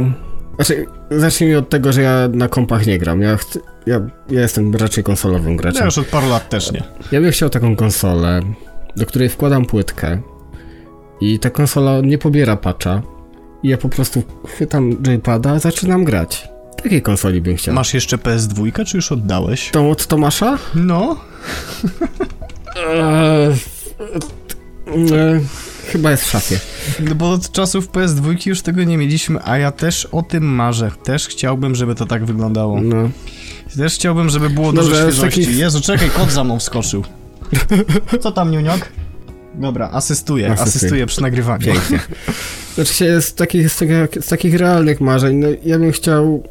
[SPEAKER 2] Znaczy, zacznijmy od tego, że ja na kompach nie gram. Ja, ja, ja jestem raczej konsolowym graczem.
[SPEAKER 1] Ja już od paru lat też nie.
[SPEAKER 2] Ja bym chciał taką konsolę, do której wkładam płytkę i ta konsola nie pobiera patcha i ja po prostu chwytam joypada, zaczynam grać. Takiej konsoli bym chciał.
[SPEAKER 1] Masz jeszcze PS2, czy już oddałeś?
[SPEAKER 2] Tą od Tomasza?
[SPEAKER 1] No.
[SPEAKER 2] eee, chyba jest w szafie.
[SPEAKER 1] No bo od czasów PS2 już tego nie mieliśmy, a ja też o tym marzę. Też chciałbym, żeby to tak wyglądało.
[SPEAKER 2] No.
[SPEAKER 1] Też chciałbym, żeby było dużo świeżości. Takich... Jezu, czekaj, kot za mną wskoczył. Co tam, Niuniok? Dobra, asystuję, asystuję przy nagrywaniu.
[SPEAKER 2] Pięknie. Znaczy się z takich, z, takich, z takich realnych marzeń, no ja bym chciał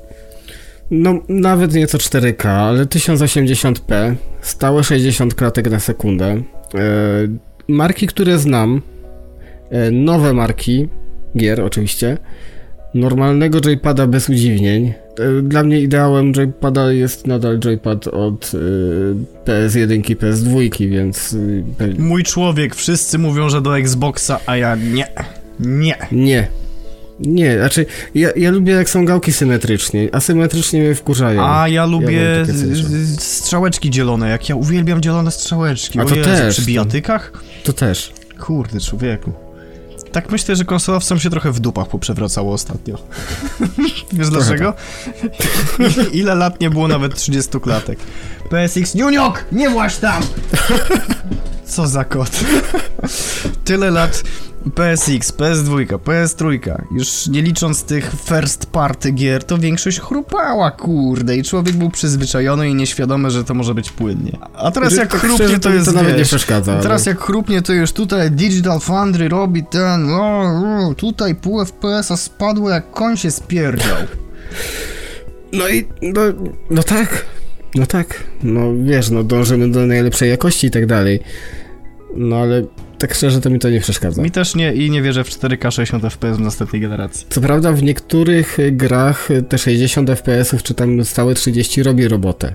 [SPEAKER 2] no nawet nieco 4K, ale 1080p, stałe 60 klatek na sekundę, yy, marki, które znam, e, nowe marki, gier oczywiście, normalnego joypada bez udziwnień. E, dla mnie ideałem joypada jest nadal joypad od e, PS1 i PS2, więc...
[SPEAKER 1] Mój człowiek, wszyscy mówią, że do Xboxa, a ja nie. Nie.
[SPEAKER 2] Nie. Nie, znaczy ja, ja lubię jak są gałki symetrycznie, asymetrycznie mnie wkurzają.
[SPEAKER 1] A ja lubię ja strzałeczki dzielone, jak ja uwielbiam dzielone strzałeczki.
[SPEAKER 2] A to Jezu, też.
[SPEAKER 1] Przy bijatykach?
[SPEAKER 2] To też.
[SPEAKER 1] Kurde, człowieku. Tak myślę, że konsolowcom się trochę w dupach poprzewracało ostatnio. Wiesz dlaczego? Tak. Ile lat nie było nawet 30 klatek. PSX, Juniok, nie właś tam! Co za kot. Tyle lat PSX, PS2, PS3, już nie licząc tych first party gier, to większość chrupała, kurde, i człowiek był przyzwyczajony i nieświadomy, że to może być płynnie. A teraz jak
[SPEAKER 2] Tak
[SPEAKER 1] chrupnie, to jest,
[SPEAKER 2] to nawet nie
[SPEAKER 1] wiesz,
[SPEAKER 2] przeszkadza. ale-
[SPEAKER 1] Teraz jak chrupnie, to już tutaj Digital Foundry robi ten, no, no tutaj pół FPS-a spadło jak koń się spierdział.
[SPEAKER 2] No i, no, no tak, no tak, no wiesz, no dążymy do najlepszej jakości i tak dalej. No ale tak szczerze to mi to nie przeszkadza.
[SPEAKER 1] Mi też nie i nie wierzę w 4K 60 FPS w następnej generacji.
[SPEAKER 2] Co prawda w niektórych grach te 60 FPS-ów czy tam stałe 30 robi robotę.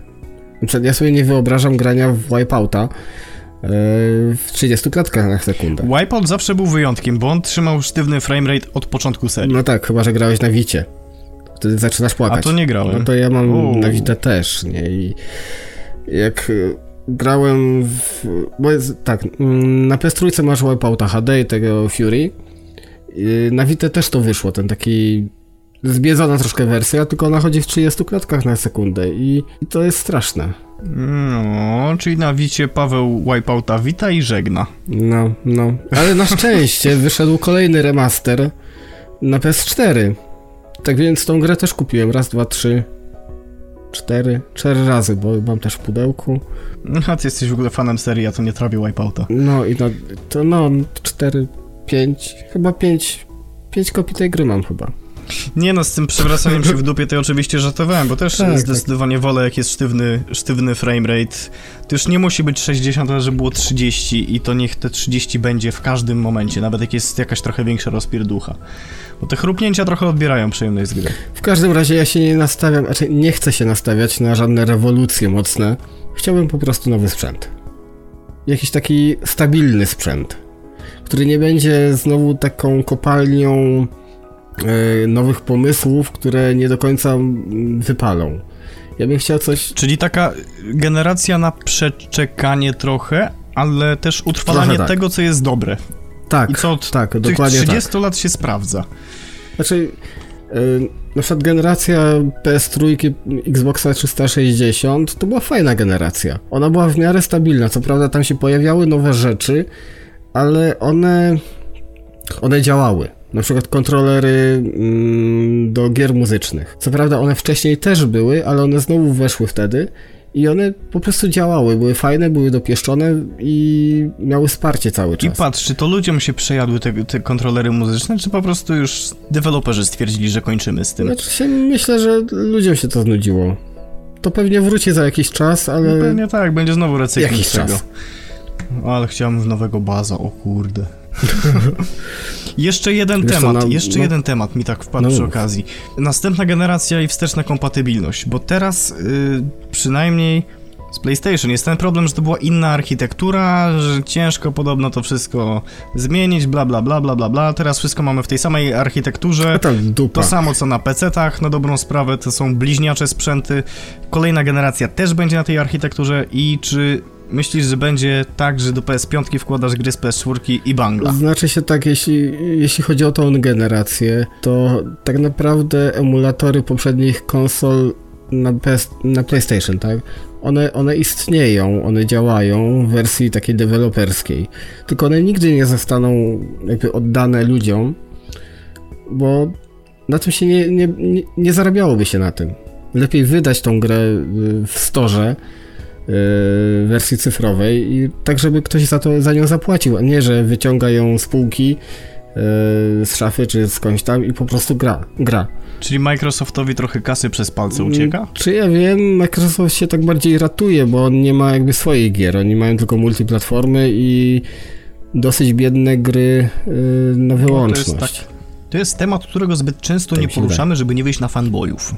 [SPEAKER 2] Na przykład ja sobie nie wyobrażam grania w Wipeouta y, w 30 klatkach na sekundę.
[SPEAKER 1] Wipeout zawsze był wyjątkiem, bo on trzymał sztywny framerate od początku serii.
[SPEAKER 2] No tak, chyba że grałeś na Wicie. Wtedy zaczynasz płakać.
[SPEAKER 1] A to nie grałem.
[SPEAKER 2] No to ja mam
[SPEAKER 1] Uuu.
[SPEAKER 2] na Vita też, nie? I jak y, grałem w... Bo jest, tak, mm, na PS3 masz Wipeouta HD i tego Fury. Y, Na Vita też to wyszło, ten taki zbiedzona troszkę wersja, tylko ona chodzi w 30 klatkach na sekundę i, i to jest straszne.
[SPEAKER 1] No, czyli na wicie Paweł Wipeouta wita i żegna.
[SPEAKER 2] No, no. Ale na szczęście wyszedł kolejny remaster na PS4. Tak więc tą grę też kupiłem. Raz, dwa, trzy, cztery. Cztery razy, bo mam też w pudełku.
[SPEAKER 1] A ty jesteś w ogóle fanem serii, ja to nie trawię Wipeouta.
[SPEAKER 2] No i no, to no, cztery, pięć, chyba pięć, pięć kopii tej gry mam chyba.
[SPEAKER 1] Nie no, z tym przewracaniem się w dupie to oczywiście żartowałem, bo też
[SPEAKER 2] Tak,
[SPEAKER 1] zdecydowanie wolę jak jest sztywny, sztywny framerate. To już nie musi być 60, ale żeby było 30 i to niech te 30 będzie w każdym momencie, nawet jak jest jakaś trochę większa rozpierducha. Bo te chrupnięcia trochę odbierają przyjemność z gry.
[SPEAKER 2] W każdym razie ja się nie nastawiam, znaczy nie chcę się nastawiać na żadne rewolucje mocne. Chciałbym po prostu nowy sprzęt. Jakiś taki stabilny sprzęt, który nie będzie znowu taką kopalnią nowych pomysłów, które nie do końca mm, wypalą. Ja bym chciał coś
[SPEAKER 1] Czyli taka generacja na przeczekanie trochę, ale też utrwalanie
[SPEAKER 2] tak.
[SPEAKER 1] tego, co jest dobre.
[SPEAKER 2] tak,
[SPEAKER 1] I co od
[SPEAKER 2] tak,
[SPEAKER 1] tych
[SPEAKER 2] dokładnie
[SPEAKER 1] 30
[SPEAKER 2] tak.
[SPEAKER 1] lat się sprawdza.
[SPEAKER 2] Znaczy, yy, na przykład generacja PS3, Xboxa 360 to była fajna generacja. Ona była w miarę stabilna. Co prawda tam się pojawiały nowe rzeczy, ale one, one działały. Na przykład kontrolery mm, do gier muzycznych. Co prawda one wcześniej też były, ale one znowu weszły wtedy i one po prostu działały. Były fajne, były dopieszczone i miały wsparcie cały
[SPEAKER 1] I
[SPEAKER 2] czas.
[SPEAKER 1] patrz, czy to ludziom się przejadły te, te kontrolery muzyczne, czy po prostu już deweloperzy stwierdzili, że kończymy z tym?
[SPEAKER 2] Znaczy myślę, że ludziom się to znudziło. To pewnie wróci za jakiś czas, ale...
[SPEAKER 1] No Pewnie tak, będzie znowu recykling
[SPEAKER 2] Jakiś czas.
[SPEAKER 1] Ale chciałem w nowego baza, o kurde. jeszcze jeden
[SPEAKER 2] Wiesz co,
[SPEAKER 1] temat,
[SPEAKER 2] no-
[SPEAKER 1] jeszcze
[SPEAKER 2] no-
[SPEAKER 1] jeden temat mi tak wpadł
[SPEAKER 2] No
[SPEAKER 1] przy okazji. Następna generacja i wsteczna kompatybilność, bo teraz y, przynajmniej z PlayStation jest ten problem, że to była inna architektura, że ciężko podobno to wszystko zmienić, bla bla bla bla bla bla. Teraz wszystko mamy w tej samej architekturze.
[SPEAKER 2] Dupa.
[SPEAKER 1] To samo co na PC-tach, na dobrą sprawę, to są bliźniacze sprzęty. Kolejna generacja też będzie na tej architekturze i czy myślisz, że będzie tak, że do PS5 wkładasz gry z PS4 i bangla?
[SPEAKER 2] Znaczy się tak, jeśli, jeśli chodzi o tą generację, to tak naprawdę emulatory poprzednich konsol na, PS, na PlayStation, tak? One, one istnieją, one działają w wersji takiej deweloperskiej. Tylko one nigdy nie zostaną jakby oddane ludziom, bo na tym się nie, nie, nie, nie zarabiałoby się na tym. Lepiej wydać tą grę w storze, wersji cyfrowej i tak, żeby ktoś za to za nią zapłacił, a nie, że wyciąga ją z półki yy, z szafy czy skądś tam i po prostu gra. gra.
[SPEAKER 1] Czyli Microsoftowi trochę kasy przez palce ucieka?
[SPEAKER 2] Mm, Czy ja wiem, Microsoft się tak bardziej ratuje, bo on nie ma jakby swoich gier, oni mają tylko multiplatformy i dosyć biedne gry yy, na
[SPEAKER 1] Bo To
[SPEAKER 2] wyłączność.
[SPEAKER 1] jest, tak, to jest temat, którego zbyt często
[SPEAKER 2] Tak
[SPEAKER 1] nie poruszamy, żeby nie wyjść na fanboyów.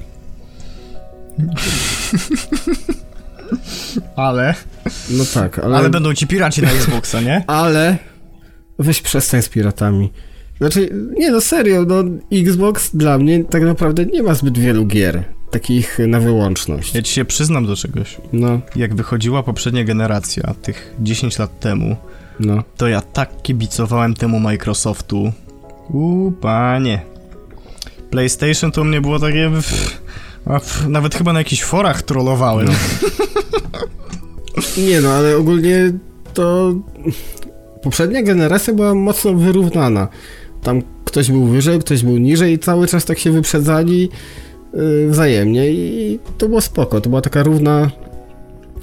[SPEAKER 1] ale,
[SPEAKER 2] No tak, ale...
[SPEAKER 1] ale będą ci piraci na Xboxa, nie?
[SPEAKER 2] Ale weź przestań z piratami. Znaczy, nie no serio, no Xbox dla mnie tak naprawdę nie ma zbyt wielu gier takich na wyłączność.
[SPEAKER 1] Ja ci się przyznam do czegoś.
[SPEAKER 2] No,
[SPEAKER 1] Jak wychodziła poprzednia generacja, tych 10 lat temu,
[SPEAKER 2] no.
[SPEAKER 1] to ja tak kibicowałem temu Microsoftu. Uuu, panie. PlayStation to u mnie było takie... pff, nawet chyba na jakichś forach trollowałem.
[SPEAKER 2] Nie no, ale ogólnie to poprzednia generacja była mocno wyrównana. Tam ktoś był wyżej, ktoś był niżej i cały czas tak się wyprzedzali yy, wzajemnie i to było spoko. To była taka równa,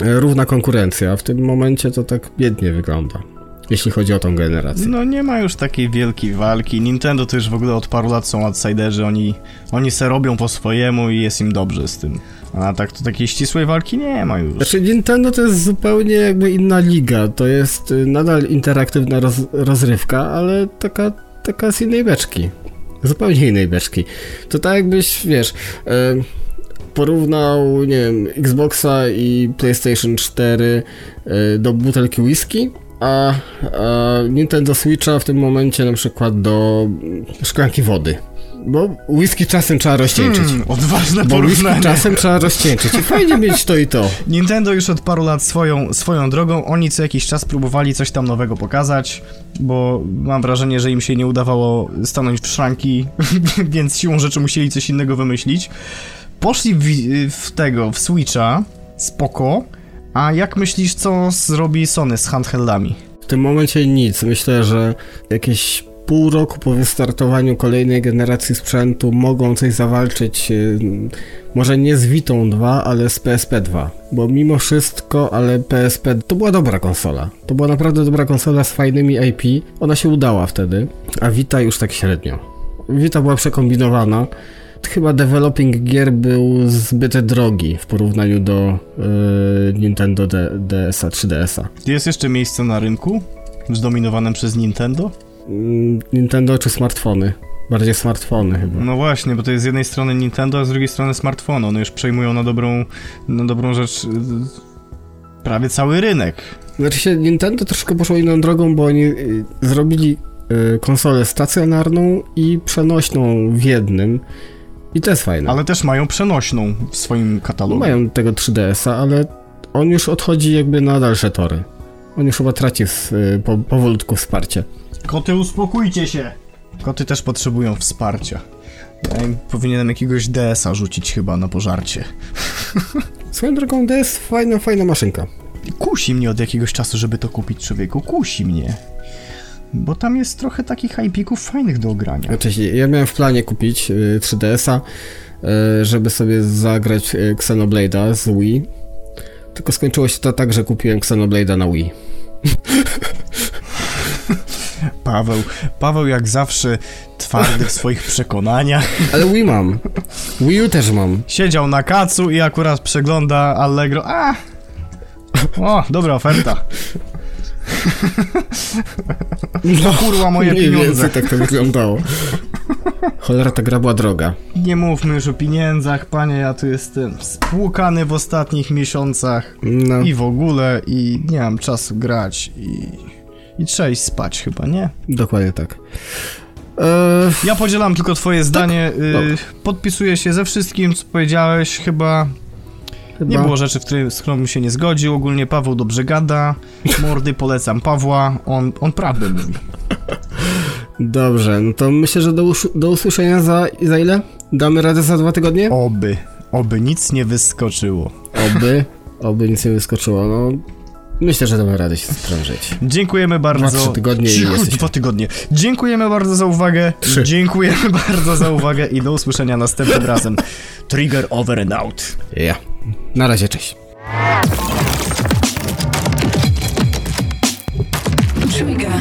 [SPEAKER 2] równa konkurencja. W tym momencie to tak biednie wygląda. Jeśli chodzi o tą generację.
[SPEAKER 1] No nie ma już takiej wielkiej walki. Nintendo to już w ogóle od paru lat są outsiderzy, oni, oni se robią po swojemu i jest im dobrze z tym. A tak to takiej ścisłej walki nie ma już.
[SPEAKER 2] Znaczy Nintendo to jest zupełnie jakby inna liga. To jest y, nadal interaktywna roz, rozrywka, ale taka, taka z innej beczki. Zupełnie innej beczki. To tak jakbyś, wiesz, e, porównał, nie wiem, Xboxa i PlayStation 4 e, do butelki whisky, a, a Nintendo Switcha w tym momencie na przykład do szklanki wody. Bo whisky czasem trzeba rozcieńczyć.
[SPEAKER 1] Hmm, odważne
[SPEAKER 2] Bo whisky
[SPEAKER 1] porównanie.
[SPEAKER 2] czasem trzeba rozcieńczyć. I fajnie mieć to i to.
[SPEAKER 1] Nintendo już od paru lat swoją, swoją drogą, oni co jakiś czas próbowali coś tam nowego pokazać, bo mam wrażenie, że im się nie udawało stanąć w szranki, więc siłą rzeczy musieli coś innego wymyślić. Poszli w, w tego, w Switcha, spoko, a jak myślisz, co zrobi Sony z handheldami?
[SPEAKER 2] W tym momencie nic. Myślę, że jakieś pół roku po wystartowaniu kolejnej generacji sprzętu mogą coś zawalczyć, yy, może nie z Vitą 2, ale z PSP 2. Bo mimo wszystko, ale PSP to była dobra konsola. To była naprawdę dobra konsola z fajnymi IP. Ona się udała wtedy, a Vita już tak średnio. Vita była przekombinowana. Chyba developing gier był zbyt drogi w porównaniu do yy, Nintendo D- DS-a 3DS-a.
[SPEAKER 1] Jest jeszcze miejsce na rynku zdominowanym przez Nintendo?
[SPEAKER 2] Mm, Nintendo czy smartfony? Bardziej smartfony chyba.
[SPEAKER 1] No właśnie, bo to jest z jednej strony Nintendo, a z drugiej strony smartfony. One już przejmują na dobrą, na dobrą rzecz y, prawie cały rynek.
[SPEAKER 2] Znaczy się Nintendo troszkę poszło inną drogą, bo oni y, zrobili y, konsolę stacjonarną i przenośną w jednym. I to jest fajne.
[SPEAKER 1] Ale też mają przenośną w swoim katalogu.
[SPEAKER 2] Mają tego 3DS-a, ale on już odchodzi jakby na dalsze tory. On już chyba traci w, y, po, powolutku wsparcie.
[SPEAKER 1] Koty, uspokójcie się! Koty też potrzebują wsparcia. Ja im powinienem jakiegoś DS-a rzucić chyba na pożarcie.
[SPEAKER 2] Swoją drogą DS fajna, fajna maszynka.
[SPEAKER 1] Kusi mnie od jakiegoś czasu, żeby to kupić człowieku. Kusi mnie. Bo tam jest trochę takich IP-ków fajnych do ogrania.
[SPEAKER 2] Znaczy, ja miałem w planie kupić y, 3DS-a, y, żeby sobie zagrać y, Xenoblade'a z Wii. Tylko skończyło się to tak, że kupiłem Xenoblade'a na Wii.
[SPEAKER 1] Paweł, Paweł jak zawsze twardy w swoich przekonaniach.
[SPEAKER 2] Ale Wii mam. Wii U też mam.
[SPEAKER 1] Siedział na kacu i akurat przegląda Allegro. A! O, dobra oferta.
[SPEAKER 2] No,
[SPEAKER 1] Kurwa, moje
[SPEAKER 2] mniej
[SPEAKER 1] pieniądze.
[SPEAKER 2] więcej tak to wyglądało. Cholera, ta gra była droga.
[SPEAKER 1] Nie mówmy już o pieniędzach, panie, ja tu jestem spłukany w ostatnich miesiącach
[SPEAKER 2] No,
[SPEAKER 1] i w ogóle i nie mam czasu grać i... I trzeba iść spać chyba, nie?
[SPEAKER 2] dokładnie tak. Eee,
[SPEAKER 1] Ja podzielam tylko twoje zdanie, y,
[SPEAKER 2] dobra.
[SPEAKER 1] podpisuję się ze wszystkim, co powiedziałeś, chyba
[SPEAKER 2] chyba...
[SPEAKER 1] nie było rzeczy, w której, z którą bym się nie zgodził, ogólnie Paweł dobrze gada, mordy polecam Pawła, on, on prawdę mówi.
[SPEAKER 2] Dobrze, no to myślę, że do, do usłyszenia za, za ile? Damy radę za dwa tygodnie?
[SPEAKER 1] Oby, oby nic nie wyskoczyło.
[SPEAKER 2] Oby, oby nic nie wyskoczyło, no... Myślę, że damy radę się sprężyć.
[SPEAKER 1] Dziękujemy bardzo.
[SPEAKER 2] Dwa, trzy tygodnie i.
[SPEAKER 1] Dwa tygodnie. Dziękujemy bardzo za uwagę.
[SPEAKER 2] Trzy.
[SPEAKER 1] Dziękujemy bardzo za uwagę i do usłyszenia następnym razem. Trigger over and out.
[SPEAKER 2] Ja. Na razie, cześć.
[SPEAKER 3] Trigger.